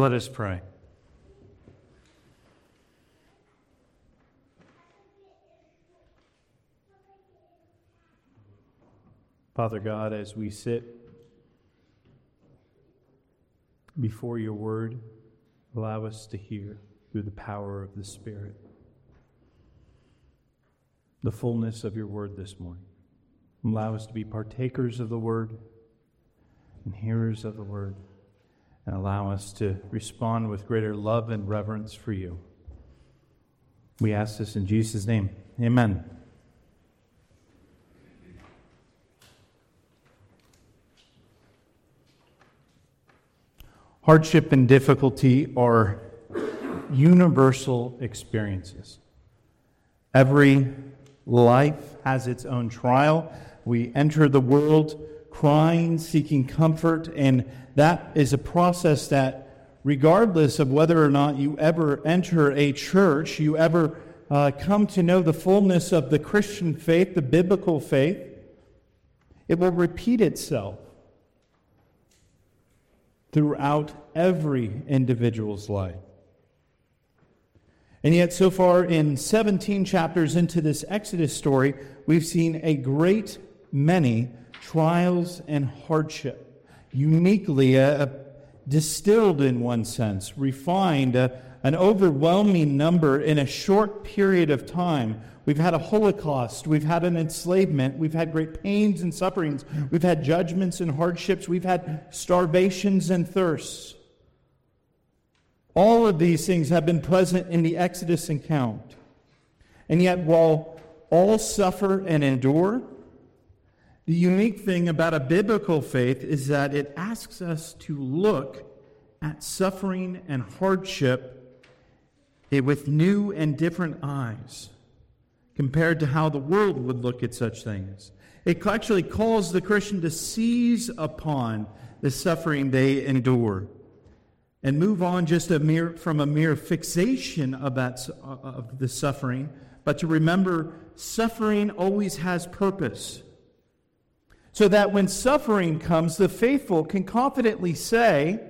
Let us pray. Father God, as we sit before your word, allow us to hear through the power of the Spirit the fullness of your word this morning. Allow us to be partakers of the word and hearers of the word, and allow us to respond with greater love and reverence for you. We ask this in Jesus' name. Amen. Hardship and difficulty are universal experiences. Every life has its own trial. We enter the world crying, seeking comfort, and that is a process that, regardless of whether or not you ever enter a church, you ever uh, come to know the fullness of the Christian faith, the biblical faith, it will repeat itself throughout every individual's life. And yet, so far in 17 chapters into this Exodus story, we've seen a great many trials and hardship, uniquely uh, distilled in one sense, refined, uh, an overwhelming number in a short period of time. We've had a Holocaust. We've had an enslavement. We've had great pains and sufferings. We've had judgments and hardships. We've had starvations and thirsts. All of these things have been present in the Exodus account. And yet, while all suffer and endure, the unique thing about a biblical faith is that it asks us to look at suffering and hardship eh, with new and different eyes compared to how the world would look at such things. It actually calls the Christian to seize upon the suffering they endure and move on just a mere, from a mere fixation of, that, uh, of the suffering, but to remember suffering always has purpose. So that when suffering comes, the faithful can confidently say,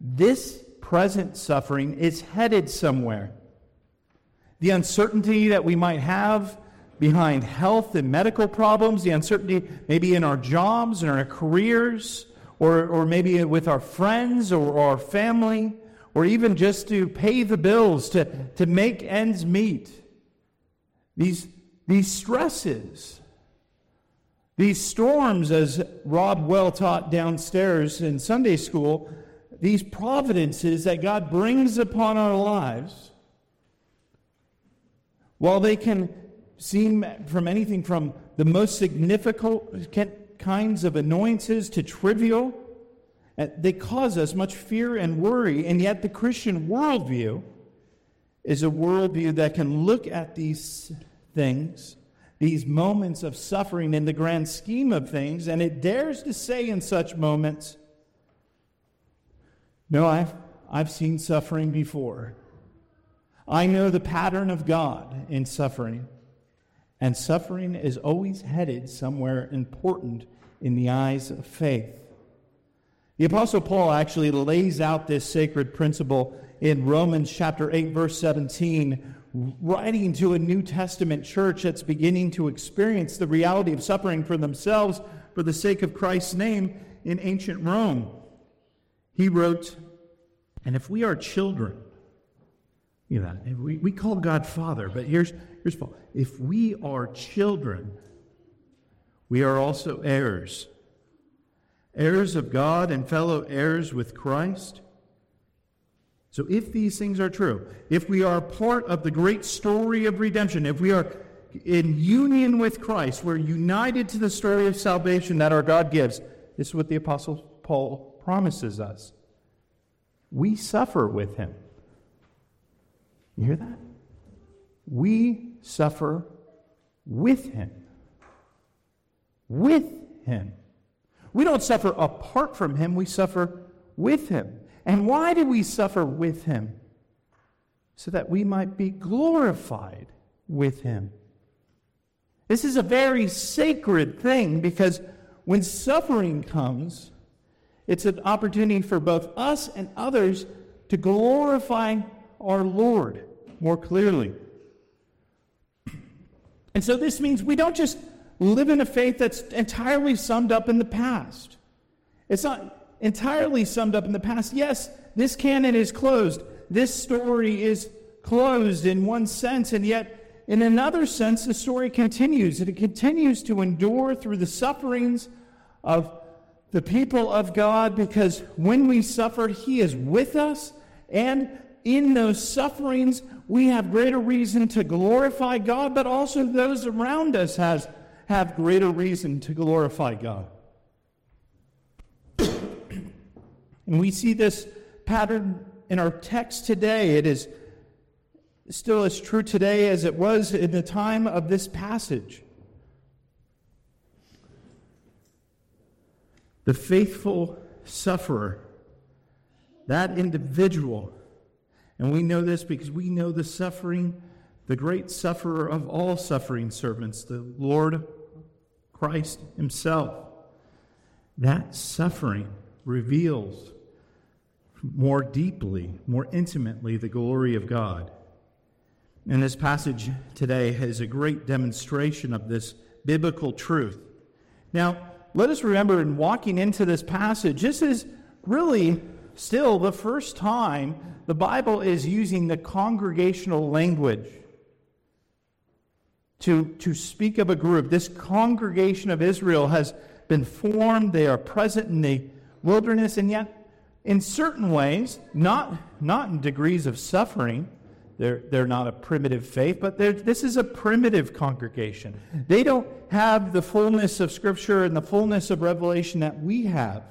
This present suffering is headed somewhere. The uncertainty that we might have behind health and medical problems, the uncertainty maybe in our jobs and our careers, or, or maybe with our friends or our family, or even just to pay the bills, to, to make ends meet. These, these stresses, these storms, as Rob well taught downstairs in Sunday school, these providences that God brings upon our lives, while they can seem from anything from the most significant kinds of annoyances to trivial. They cause us much fear and worry, and yet the Christian worldview is a worldview that can look at these things, these moments of suffering in the grand scheme of things, and it dares to say in such moments, No, I've, I've seen suffering before. I know the pattern of God in suffering. And suffering is always headed somewhere important in the eyes of faith. The Apostle Paul actually lays out this sacred principle in Romans chapter 8, verse 17, writing to a New Testament church that's beginning to experience the reality of suffering for themselves for the sake of Christ's name in ancient Rome. He wrote, And if we are children, you know, we, we call God Father, but here's, here's Paul. If we are children, we are also heirs, heirs of God and fellow heirs with Christ. So, if these things are true, if we are part of the great story of redemption, if we are in union with Christ, we're united to the story of salvation that our God gives, this is what the Apostle Paul promises us. We suffer with him. You hear that? We suffer with him with him. We don't suffer apart from him, we suffer with him. And why do we suffer with him? So that we might be glorified with him. This is a very sacred thing because when suffering comes, it's an opportunity for both us and others to glorify our Lord more clearly. And so this means we don't just live in a faith that's entirely summed up in the past. It's not entirely summed up in the past. Yes, this canon is closed. This story is closed in one sense, and yet, in another sense, the story continues. And it continues to endure through the sufferings of the people of God because when we suffer, He is with us. And in those sufferings, we have greater reason to glorify God, but also those around us has, have greater reason to glorify God. And we see this pattern in our text today. It is still as true today as it was in the time of this passage. The faithful sufferer, that individual, and we know this because we know the suffering, the great sufferer of all suffering servants, the Lord Christ Himself. That suffering reveals more deeply, more intimately, the glory of God. And this passage today is a great demonstration of this biblical truth. Now, let us remember in walking into this passage, this is really still the first time the Bible is using the congregational language to, to speak of a group. This congregation of Israel has been formed, they are present in the wilderness, and yet, in certain ways, not, not in degrees of suffering. They're, they're not a primitive faith, but this is a primitive congregation. They don't have the fullness of Scripture and the fullness of revelation that we have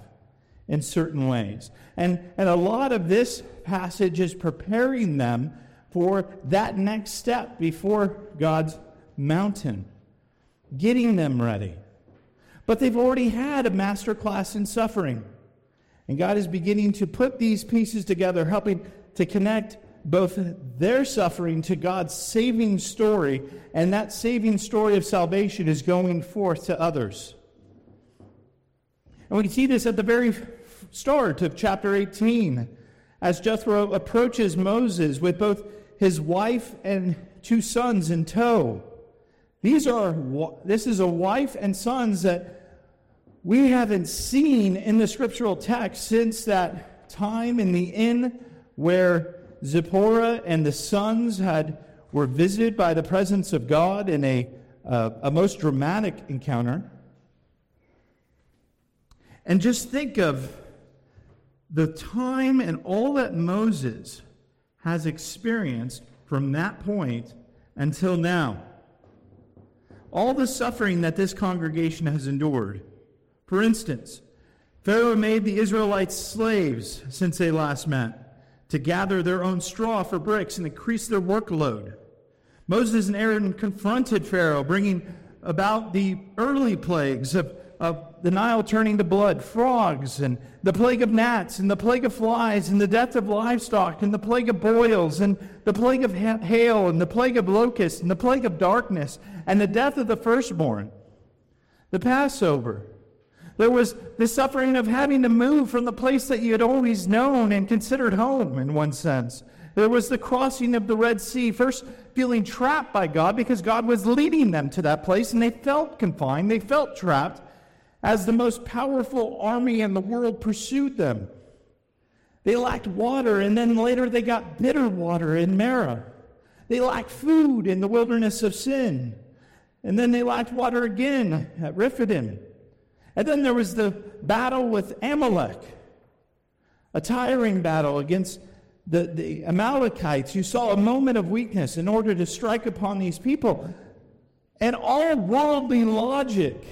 in certain ways. And, and a lot of this passage is preparing them for that next step before God's mountain, getting them ready. But they've already had a master class in suffering. And God is beginning to put these pieces together, helping to connect both their suffering to God's saving story, and that saving story of salvation is going forth to others. And we can see this at the very start of chapter 18 as Jethro approaches Moses with both his wife and two sons in tow. These are this is a wife and sons that we haven't seen in the scriptural text since that time in the inn where Zipporah and the sons had were visited by the presence of God in a, uh, a most dramatic encounter. And just think of the time and all that Moses has experienced from that point until now. All the suffering that this congregation has endured. For instance, Pharaoh made the Israelites slaves since they last met to gather their own straw for bricks and increase their workload. Moses and Aaron confronted Pharaoh, bringing about the early plagues of of the Nile turning to blood, frogs, and the plague of gnats, and the plague of flies, and the death of livestock, and the plague of boils, and the plague of hail, and the plague of locusts, and the plague of darkness, and the death of the firstborn. The Passover. There was the suffering of having to move from the place that you had always known and considered home, in one sense. There was the crossing of the Red Sea, first feeling trapped by God because God was leading them to that place, and they felt confined, they felt trapped as the most powerful army in the world pursued them. They lacked water, and then later they got bitter water in Marah. They lacked food in the wilderness of Sin. And then they lacked water again at Rephidim. And then there was the battle with Amalek, a tiring battle against the, the Amalekites. You saw a moment of weakness in order to strike upon these people. And all worldly logic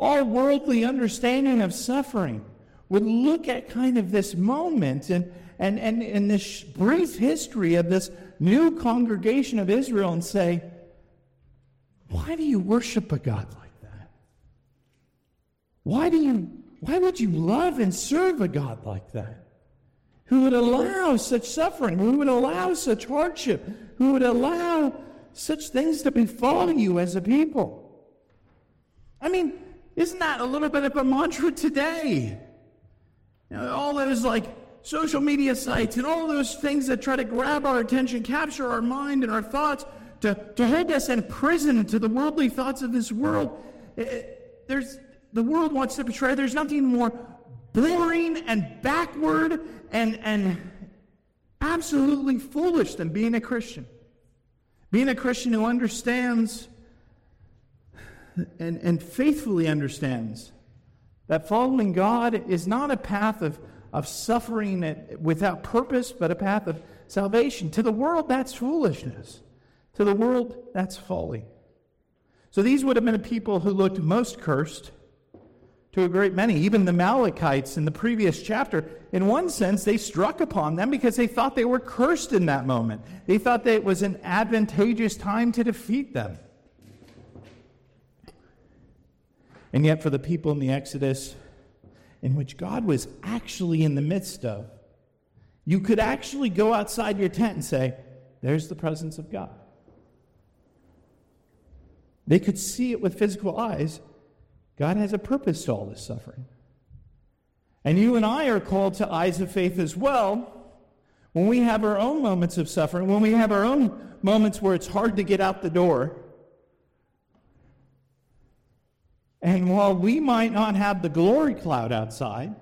all worldly understanding of suffering would look at kind of this moment and, and, and, and this brief history of this new congregation of Israel and say, why do you worship a God? Why do you why would you love and serve a God like that? Who would allow such suffering, who would allow such hardship, who would allow such things to befall you as a people? I mean, isn't that a little bit of a mantra today? You know, all those like social media sites and all those things that try to grab our attention, capture our mind and our thoughts, to, to hold us in prison to the worldly thoughts of this world. It, eh, there's, the world wants to portray there's nothing more boring and backward and, and absolutely foolish than being a Christian. Being a Christian who understands and, and faithfully understands that following God is not a path of, of suffering without purpose, but a path of salvation. To the world, that's foolishness. To the world, that's folly. So these would have been the people who looked most cursed to a great many. Even the Amalekites in the previous chapter, in one sense, they struck upon them because they thought they were cursed in that moment. They thought that it was an advantageous time to defeat them. And yet, for the people in the Exodus, in which God was actually in the midst of, you could actually go outside your tent and say, There's the presence of God. They could see it with physical eyes. God has a purpose to all this suffering. And you and I are called to eyes of faith as well when we have our own moments of suffering, when we have our own moments where it's hard to get out the door And while we might not have the glory cloud outside,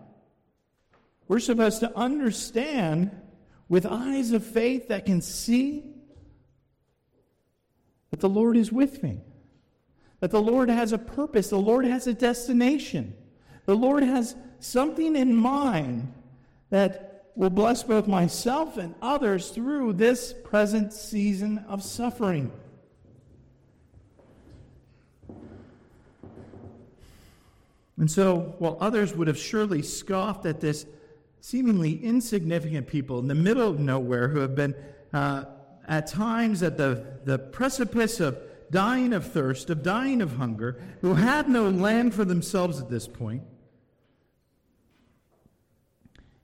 we're supposed to understand with eyes of faith that can see that the Lord is with me, that the Lord has a purpose, the Lord has a destination, the Lord has something in mind that will bless both myself and others through this present season of suffering. And so, while others would have surely scoffed at this seemingly insignificant people in the middle of nowhere who have been uh, at times at the, the precipice of dying of thirst, of dying of hunger, who had no land for themselves at this point,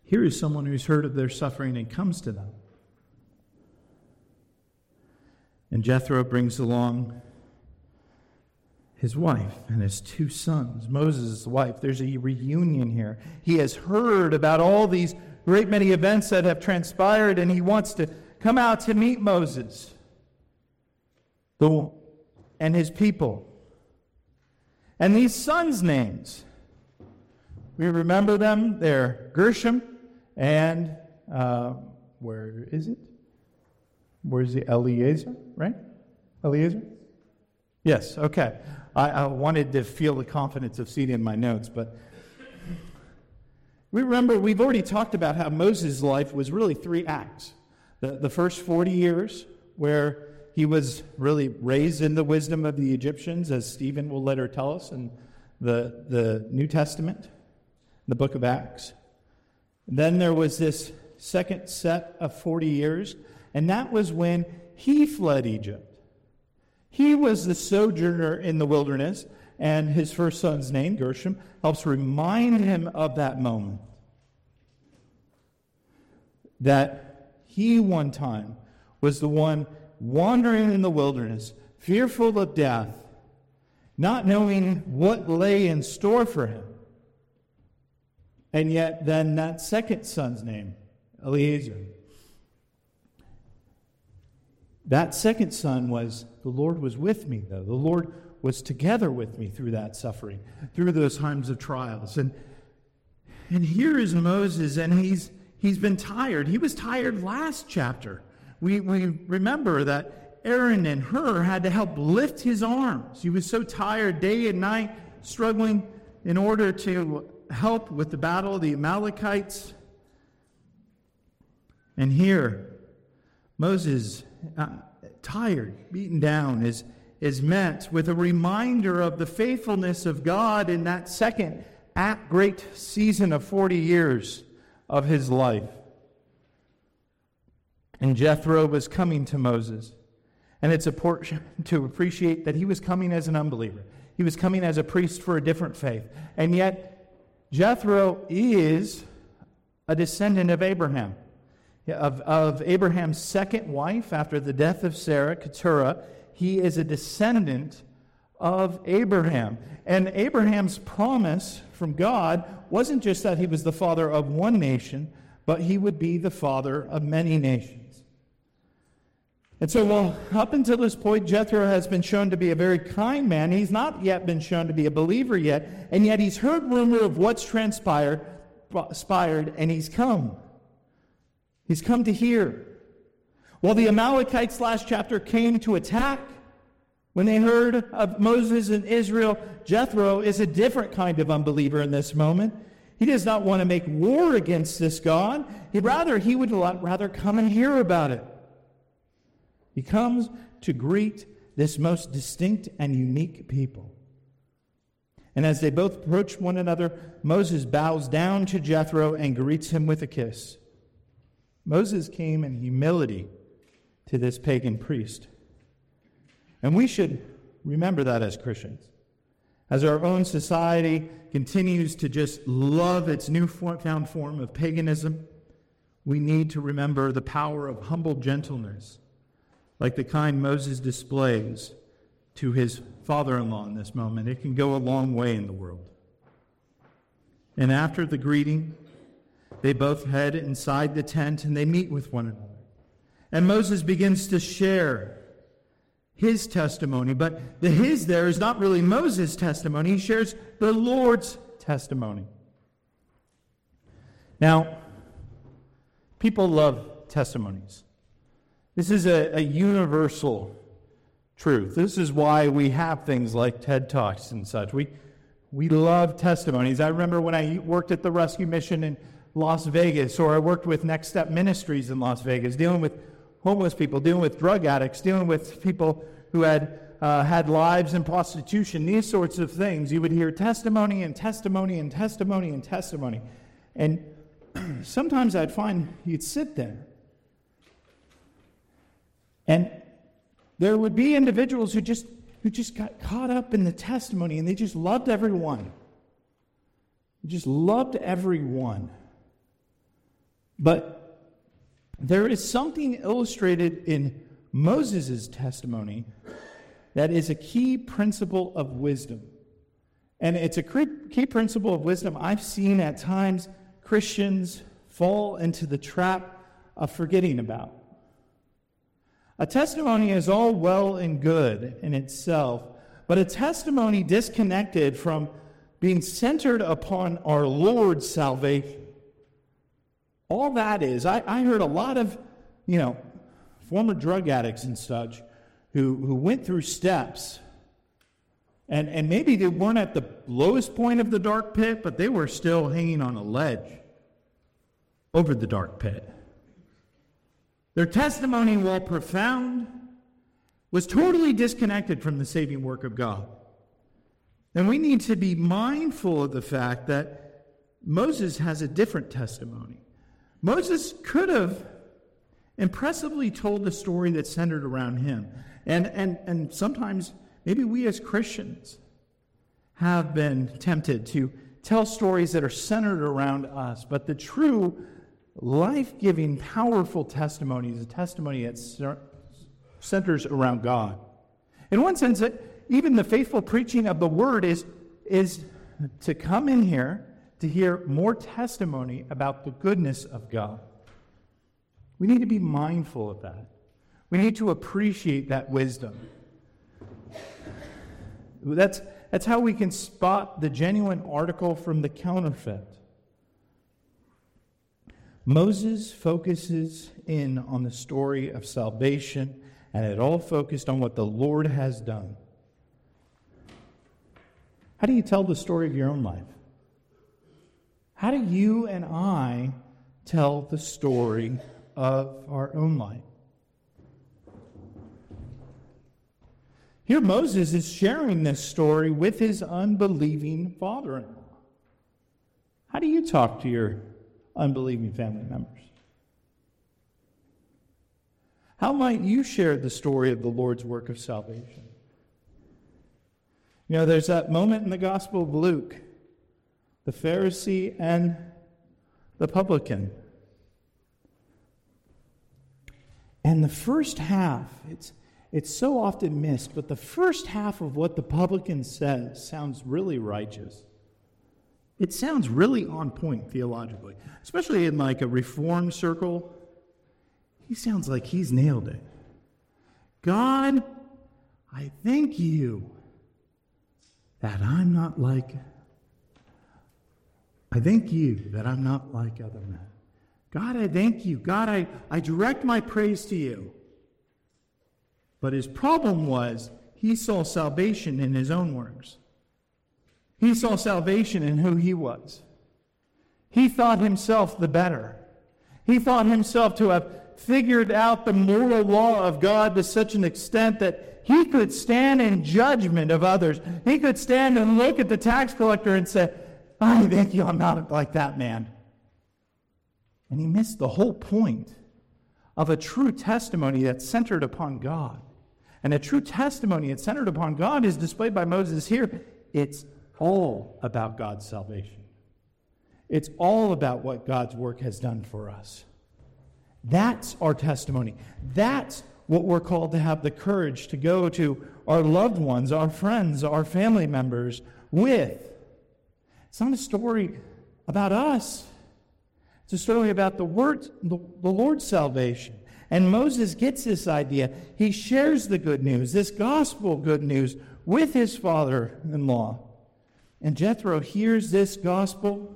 here is someone who's heard of their suffering and comes to them. And Jethro brings along his wife and his two sons, Moses' wife. There's a reunion here. He has heard about all these great many events that have transpired, and he wants to come out to meet Moses the, and his people. And these sons' names, we remember them. They're Gershom and uh, where is it? Where's the Eliezer, right? Eliezer? Yes, okay. I, I wanted to feel the confidence of seeing in my notes, but we remember we've already talked about how Moses' life was really three acts. The, the first 40 years, where he was really raised in the wisdom of the Egyptians, as Stephen will later tell us in the, the New Testament, the book of Acts. Then there was this second set of 40 years, and that was when he fled Egypt. He was the sojourner in the wilderness, and his first son's name, Gershom, helps remind him of that moment. That he one time was the one wandering in the wilderness, fearful of death, not knowing what lay in store for him. And yet, then that second son's name, Eliezer, that second son was, the Lord was with me, though. The Lord was together with me through that suffering, through those times of trials. And, and here is Moses, and he's, he's been tired. He was tired last chapter. We, we remember that Aaron and Hur had to help lift his arms. He was so tired day and night, struggling in order to help with the battle of the Amalekites. And here, Moses uh, tired, beaten down, is, is met with a reminder of the faithfulness of God in that second at great season of 40 years of his life. And Jethro was coming to Moses. And it's important to appreciate that he was coming as an unbeliever. He was coming as a priest for a different faith. And yet, Jethro is a descendant of Abraham of, of Abraham's second wife after the death of Sarah, Keturah. He is a descendant of Abraham. And Abraham's promise from God wasn't just that he was the father of one nation, but he would be the father of many nations. And so, while up until this point, Jethro has been shown to be a very kind man, he's not yet been shown to be a believer yet, and yet he's heard rumor of what's transpired, transpired and he's come. He's come to hear. While the Amalekites last chapter came to attack, when they heard of Moses and Israel, Jethro is a different kind of unbeliever in this moment. He does not want to make war against this God. He'd rather, he would rather come and hear about it. He comes to greet this most distinct and unique people. And as they both approach one another, Moses bows down to Jethro and greets him with a kiss. Moses came in humility to this pagan priest. And we should remember that as Christians. As our own society continues to just love its newfound form of paganism, we need to remember the power of humble gentleness, like the kind Moses displays to his father in law in this moment. It can go a long way in the world. And after the greeting, they both head inside the tent and they meet with one another. And Moses begins to share his testimony, but the his there is not really Moses' testimony. He shares the Lord's testimony. Now, people love testimonies. This is a, a universal truth. This is why we have things like TED Talks and such. We, we love testimonies. I remember when I worked at the rescue mission in Las Vegas, or I worked with Next Step Ministries in Las Vegas, dealing with homeless people, dealing with drug addicts, dealing with people who had uh, had lives in prostitution, these sorts of things. You would hear testimony and testimony and testimony and testimony. And sometimes I'd find you'd sit there. And there would be individuals who just who just got caught up in the testimony and they just loved everyone. Just loved everyone. But there is something illustrated in Moses' testimony that is a key principle of wisdom. And it's a key principle of wisdom I've seen at times Christians fall into the trap of forgetting about. A testimony is all well and good in itself, but a testimony disconnected from being centered upon our Lord's salvation. All that is, I, I heard a lot of, you know, former drug addicts and such who, who went through steps. And, and maybe they weren't at the lowest point of the dark pit, but they were still hanging on a ledge over the dark pit. Their testimony, while profound, was totally disconnected from the saving work of God. And we need to be mindful of the fact that Moses has a different testimony. Moses could have impressively told the story that centered around him. And, and, and sometimes, maybe we as Christians have been tempted to tell stories that are centered around us, but the true life giving, powerful testimony is a testimony that centers around God. In one sense, even the faithful preaching of the word is, is to come in here to hear more testimony about the goodness of God. We need to be mindful of that. We need to appreciate that wisdom. That's, that's how we can spot the genuine article from the counterfeit. Moses focuses in on the story of salvation, and it all focused on what the Lord has done. How do you tell the story of your own life? How do you and I tell the story of our own life? Here, Moses is sharing this story with his unbelieving father in law. How do you talk to your unbelieving family members? How might you share the story of the Lord's work of salvation? You know, there's that moment in the Gospel of Luke the Pharisee and the publican. And the first half, it's, it's so often missed, but the first half of what the publican says sounds really righteous. It sounds really on point theologically, especially in like a reformed circle. He sounds like he's nailed it. God, I thank you that I'm not like, I thank you that I'm not like other men. God, I thank you. God, I, I direct my praise to you. But his problem was he saw salvation in his own works. He saw salvation in who he was. He thought himself the better. He thought himself to have figured out the moral law of God to such an extent that he could stand in judgment of others. He could stand and look at the tax collector and say, I thank you, I'm not like that man. And he missed the whole point of a true testimony that's centered upon God. And a true testimony that's centered upon God is displayed by Moses here. It's all about God's salvation. It's all about what God's work has done for us. That's our testimony. That's what we're called to have the courage to go to our loved ones, our friends, our family members with. It's not a story about us. It's a story about the word, the, the Lord's salvation. And Moses gets this idea. He shares the good news, this gospel good news, with his father in law. And Jethro hears this gospel.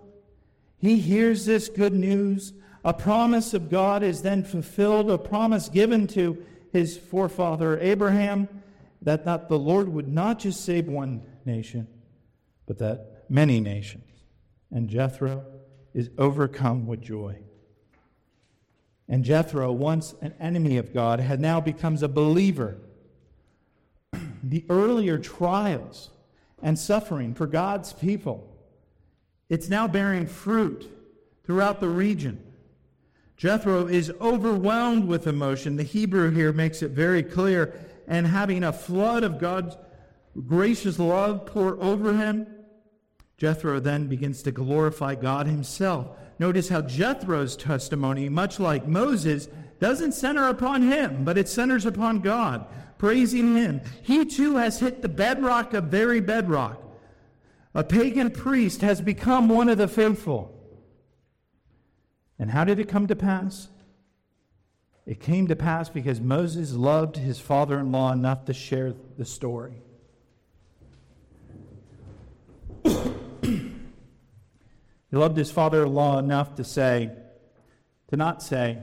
He hears this good news. A promise of God is then fulfilled, a promise given to his forefather Abraham that, that the Lord would not just save one nation, but that many nations. And Jethro is overcome with joy. And Jethro, once an enemy of God, had now becomes a believer. the earlier trials and suffering for God's people. It's now bearing fruit throughout the region. Jethro is overwhelmed with emotion. The Hebrew here makes it very clear. And having a flood of God's gracious love pour over him, Jethro then begins to glorify God himself. Notice how Jethro's testimony, much like Moses, doesn't center upon him, but it centers upon God praising Him. He too has hit the bedrock of very bedrock. A pagan priest has become one of the faithful. And how did it come to pass? It came to pass because Moses loved his father in law enough to share the story. he loved his father in law enough to say, to not say,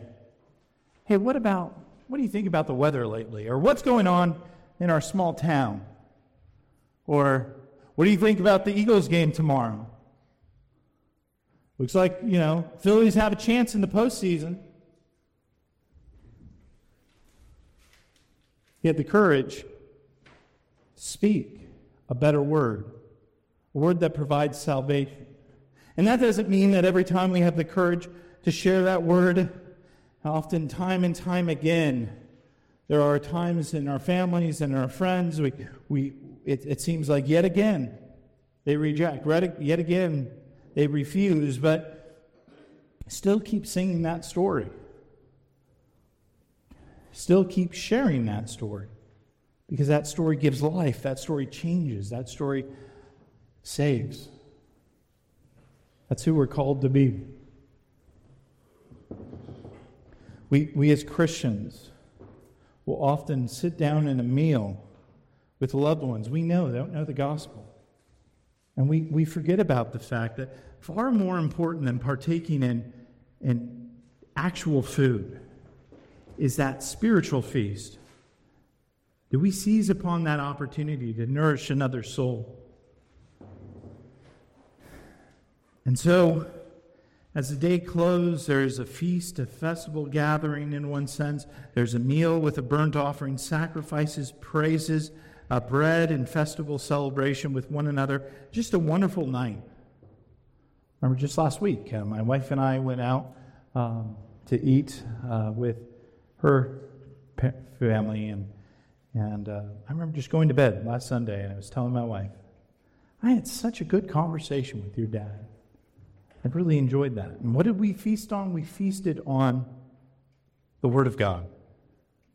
hey, what about what do you think about the weather lately? Or what's going on in our small town? Or what do you think about the Eagles game tomorrow? Looks like, you know, Phillies have a chance in the postseason. He had the courage speak a better word, a word that provides salvation. And that doesn't mean that every time we have the courage to share that word, Often, time and time again, there are times in our families and our friends, we, we, it, it seems like yet again they reject, yet again they refuse, but still keep singing that story. Still keep sharing that story because that story gives life, that story changes, that story saves. That's who we're called to be. We, we as Christians will often sit down in a meal with loved ones we know they don't know the gospel. And we, we forget about the fact that far more important than partaking in, in actual food is that spiritual feast. Do we seize upon that opportunity to nourish another soul? And so, as the day closed, there's a feast, a festival gathering in one sense. There's a meal with a burnt offering, sacrifices, praises, a bread and festival celebration with one another. Just a wonderful night. Remember, just last week, uh, my wife and I went out um, to eat uh, with her family, and and uh, I remember just going to bed last Sunday, and I was telling my wife, I had such a good conversation with your dad. I really enjoyed that. And what did we feast on? We feasted on the Word of God.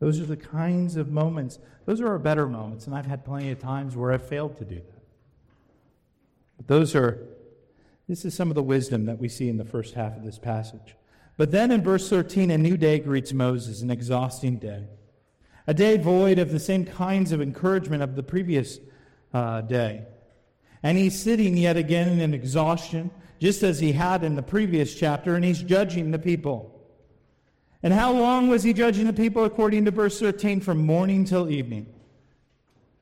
Those are the kinds of moments, those are our better moments. And I've had plenty of times where I've failed to do that. But those are This is some of the wisdom that we see in the first half of this passage. But then in verse 13, a new day greets Moses, an exhausting day. A day void of the same kinds of encouragement of the previous uh, day. And he's sitting yet again in exhaustion, just as he had in the previous chapter, and he's judging the people. And how long was he judging the people according to verse 13? From morning till evening.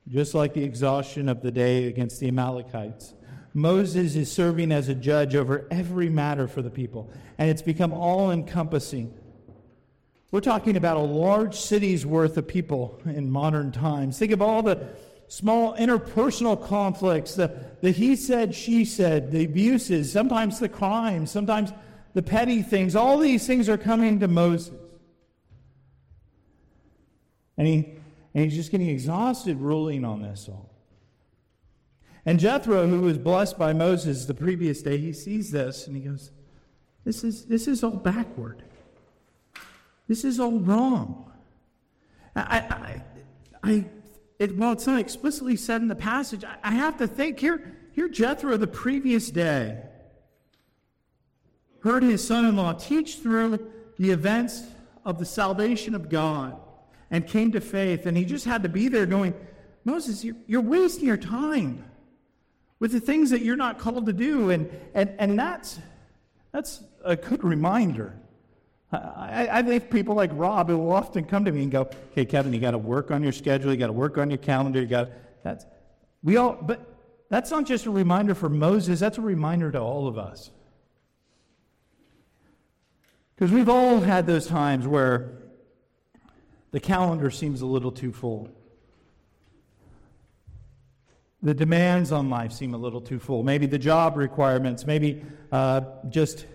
Just like the exhaustion of the day against the Amalekites. Moses is serving as a judge over every matter for the people, and it's become all encompassing. We're talking about a large city's worth of people in modern times. Think of all the small interpersonal conflicts, the, the he said, she said, the abuses, sometimes the crimes, sometimes the petty things. All these things are coming to Moses. And, he, and he's just getting exhausted ruling on this all. And Jethro, who was blessed by Moses the previous day, he sees this and he goes, This is, this is all backward. This is all wrong. I, I, I it, well, it's not explicitly said in the passage. I, I have to think here, here Jethro the previous day heard his son in law teach through the events of the salvation of God and came to faith. And he just had to be there going, Moses, you're, you're wasting your time with the things that you're not called to do. And, and, and that's, that's a good reminder. I, I think people like Rob who will often come to me and go, "Okay, Kevin, you got to work on your schedule. You got to work on your calendar. You got that's we all, but that's not just a reminder for Moses. That's a reminder to all of us. Because we've all had those times where the calendar seems a little too full. The demands on life seem a little too full. Maybe the job requirements, maybe uh, just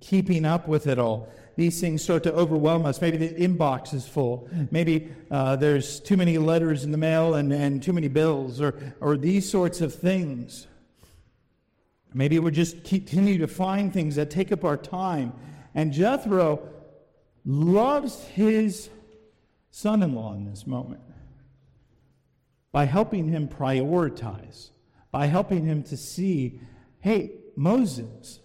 keeping up with it all. These things start to overwhelm us. Maybe the inbox is full. Maybe uh, there's too many letters in the mail and, and too many bills, or, or these sorts of things. Maybe we just continue to find things that take up our time. And Jethro loves his son in law in this moment by helping him prioritize, by helping him to see hey, Moses,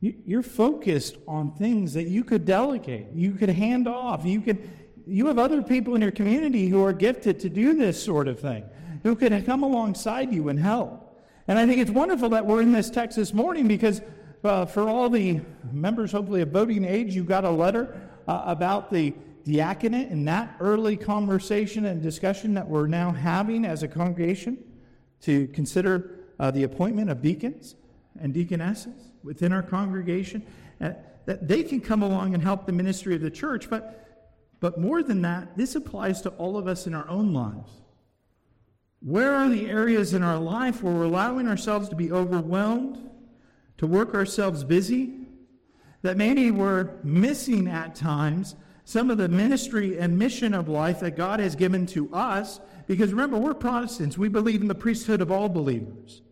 you're focused on things that you could delegate, you could hand off, you could. You have other people in your community who are gifted to do this sort of thing, who could come alongside you and help. And I think it's wonderful that we're in this text this morning because uh, for all the members, hopefully, of voting age, you got a letter uh, about the diaconate and that early conversation and discussion that we're now having as a congregation to consider uh, the appointment of deacons and deaconesses within our congregation. Uh, that they can come along and help the ministry of the church, but, but more than that, this applies to all of us in our own lives. Where are the areas in our life where we're allowing ourselves to be overwhelmed, to work ourselves busy, that maybe we're missing at times some of the ministry and mission of life that God has given to us. Because remember, we're Protestants. We believe in the priesthood of all believers.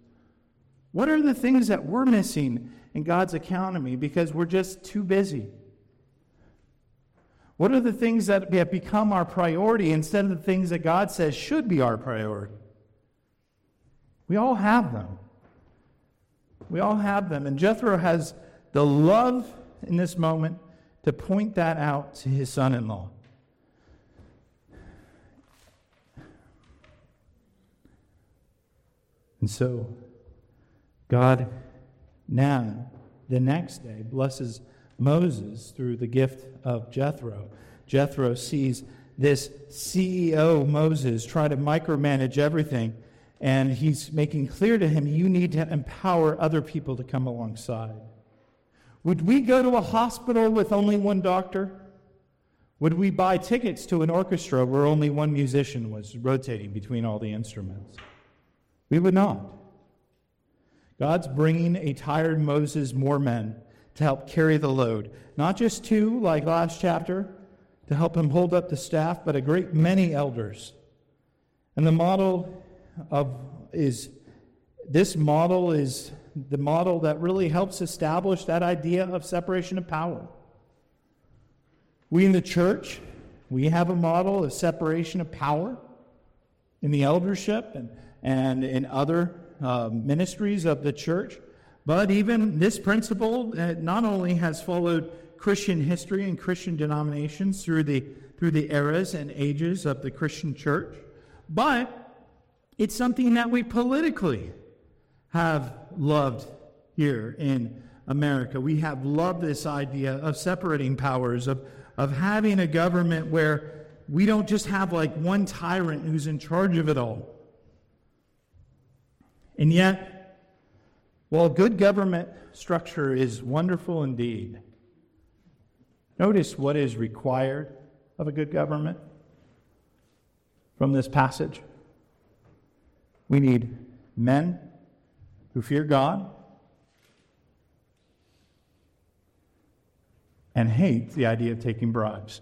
What are the things that we're missing in God's economy because we're just too busy? What are the things that have become our priority instead of the things that God says should be our priority? We all have them. We all have them. And Jethro has the love in this moment to point that out to his son in law. And so, God now, the next day, blesses Moses through the gift of Jethro. Jethro sees this CEO, Moses, try to micromanage everything, and he's making clear to him you need to empower other people to come alongside. Would we go to a hospital with only one doctor? Would we buy tickets to an orchestra where only one musician was rotating between all the instruments? We would not. God's bringing a tired Moses more men to help carry the load. Not just two, like last chapter, to help him hold up the staff, but a great many elders. And the model of is this model is the model that really helps establish that idea of separation of power. We in the church, we have a model of separation of power in the eldership and, and in other uh, ministries of the church. But even this principle uh, not only has followed Christian history and Christian denominations through the, through the eras and ages of the Christian church, but it's something that we politically have loved here in America. We have loved this idea of separating powers, of, of having a government where we don't just have like one tyrant who's in charge of it all. And yet, while good government structure is wonderful indeed, notice what is required of a good government from this passage. We need men who fear God and hate the idea of taking bribes.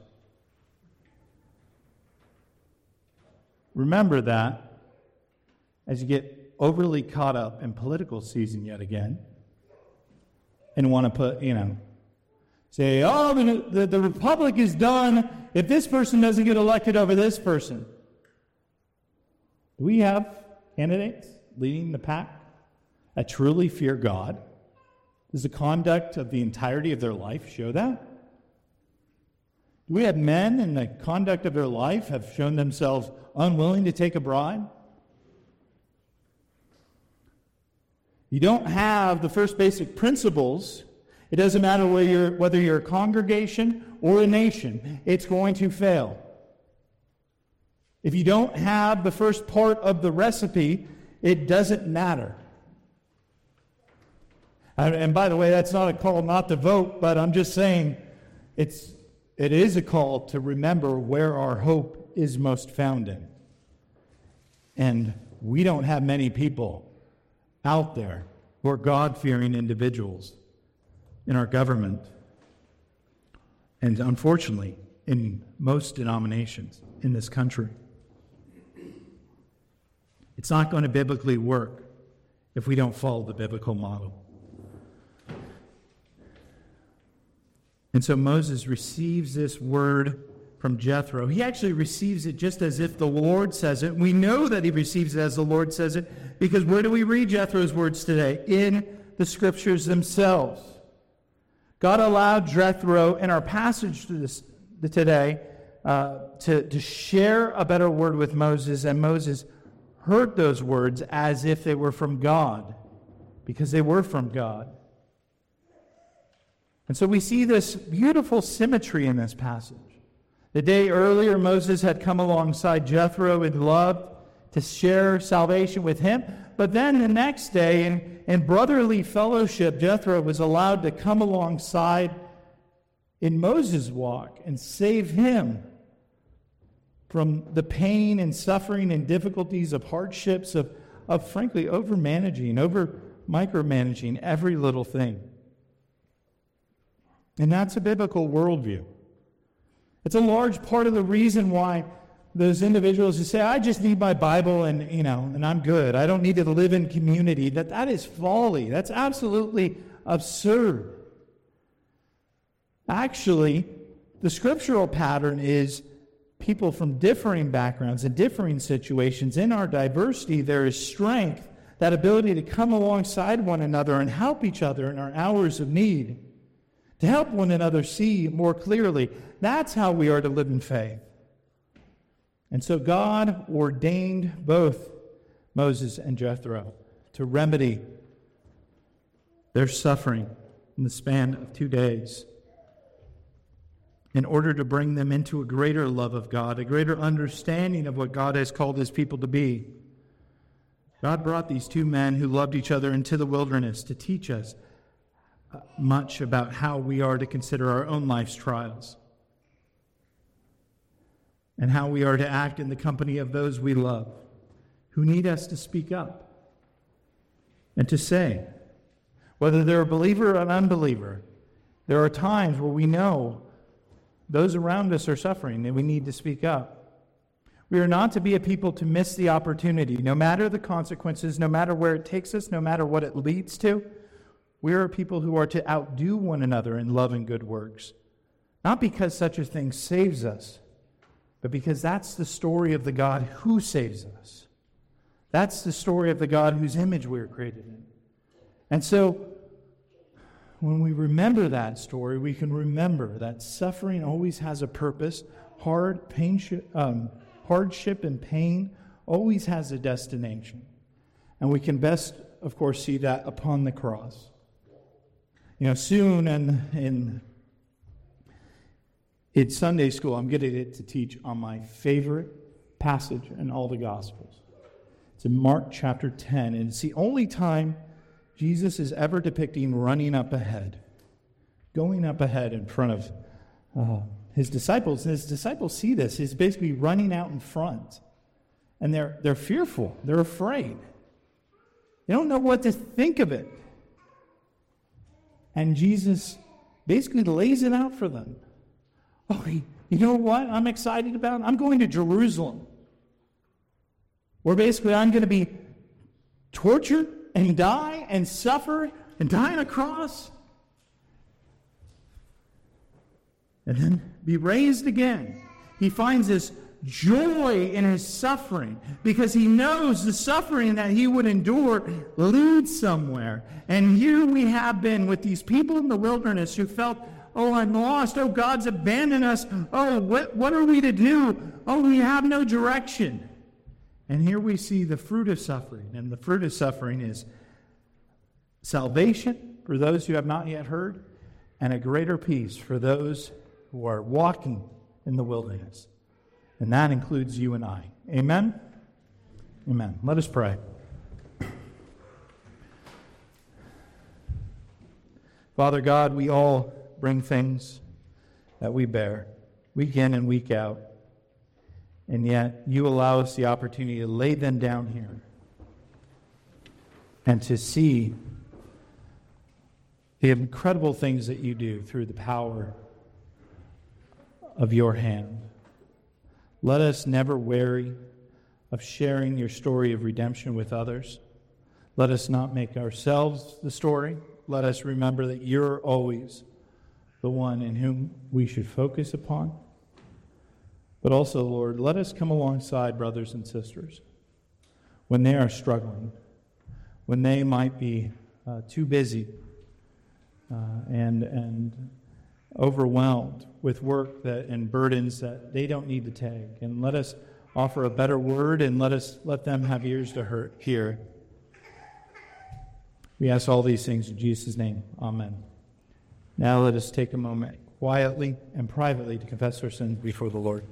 Remember that as you get overly caught up in political season yet again and want to put, you know, say, oh, the, the, republic is done if this person doesn't get elected over this person. Do we have candidates leading the pack that truly fear God? Does the conduct of the entirety of their life show that? Do we have men in the conduct of their life have shown themselves unwilling to take a bribe? You don't have the first basic principles. It doesn't matter whether you're, whether you're a congregation or a nation, it's going to fail. If you don't have the first part of the recipe, it doesn't matter. And by the way, that's not a call not to vote, but I'm just saying it's, it is a call to remember where our hope is most found in. And we don't have many people out there who are God fearing individuals in our government. And unfortunately, in most denominations in this country. It's not going to biblically work if we don't follow the biblical model. And so Moses receives this word from Jethro. He actually receives it just as if the Lord says it. We know that he receives it as the Lord says it because where do we read Jethro's words today? In the scriptures themselves. God allowed Jethro in our passage today uh, to, to share a better word with Moses, and Moses heard those words as if they were from God because they were from God. And so we see this beautiful symmetry in this passage. The day earlier, Moses had come alongside Jethro in love to share salvation with him. But then the next day, in, in brotherly fellowship, Jethro was allowed to come alongside in Moses' walk and save him from the pain and suffering and difficulties of hardships of, of frankly, over managing, over micromanaging every little thing. And that's a biblical worldview. It's a large part of the reason why those individuals who say, I just need my Bible and, you know, and I'm good. I don't need to live in community. That, that is folly. That's absolutely absurd. Actually, the scriptural pattern is people from differing backgrounds and differing situations. In our diversity, there is strength, that ability to come alongside one another and help each other in our hours of need to help one another see more clearly. That's how we are to live in faith. And so God ordained both Moses and Jethro to remedy their suffering in the span of two days in order to bring them into a greater love of God, a greater understanding of what God has called his people to be. God brought these two men who loved each other into the wilderness to teach us much about how we are to consider our own life's trials and how we are to act in the company of those we love who need us to speak up and to say, whether they're a believer or an unbeliever, there are times where we know those around us are suffering and we need to speak up. We are not to be a people to miss the opportunity, no matter the consequences, no matter where it takes us, no matter what it leads to. We are people who are to outdo one another in love and good works. Not because such a thing saves us, but because that's the story of the God who saves us. That's the story of the God whose image we are created in. And so when we remember that story, we can remember that suffering always has a purpose. Hard pain, um, hardship and pain always has a destination. And we can best, of course, see that upon the cross. You know, soon in, in, in Sunday school, I'm getting it to teach on my favorite passage in all the Gospels. It's in Mark chapter 10, and it's the only time Jesus is ever depicting running up ahead, going up ahead in front of uh, his disciples. And his disciples see this. He's basically running out in front. And they're, they're fearful, they're afraid. They don't know what to think of it. And Jesus basically lays it out for them. Oh, you know what I'm excited about? I'm going to Jerusalem, where basically I'm going to be tortured and die and suffer and die on a cross and then be raised again. He finds this joy in his suffering because he knows the suffering that he would endure leads somewhere. And here we have been with these people in the wilderness who felt, oh, I'm lost. Oh, God's abandoned us. Oh, what, what are we to do? Oh, we have no direction. And here we see the fruit of suffering. And the fruit of suffering is salvation for those who have not yet heard, and a greater peace for those who are walking in the wilderness. And that includes you and I. Amen? Amen. Let us pray. Father God, we all bring things that we bear week in and week out. And yet, you allow us the opportunity to lay them down here and to see the incredible things that you do through the power of your hand. Let us never weary of sharing your story of redemption with others. Let us not make ourselves the story. Let us remember that you're always the one in whom we should focus upon. But also, Lord, let us come alongside brothers and sisters when they are struggling, when they might be uh, too busy uh, and, and overwhelmed with work that, and burdens that they don't need to take. And let us offer a better word and let us let them have ears to hear. hear. We ask all these things in Jesus' name. Amen. Now let us take a moment quietly and privately to confess our sins before the Lord.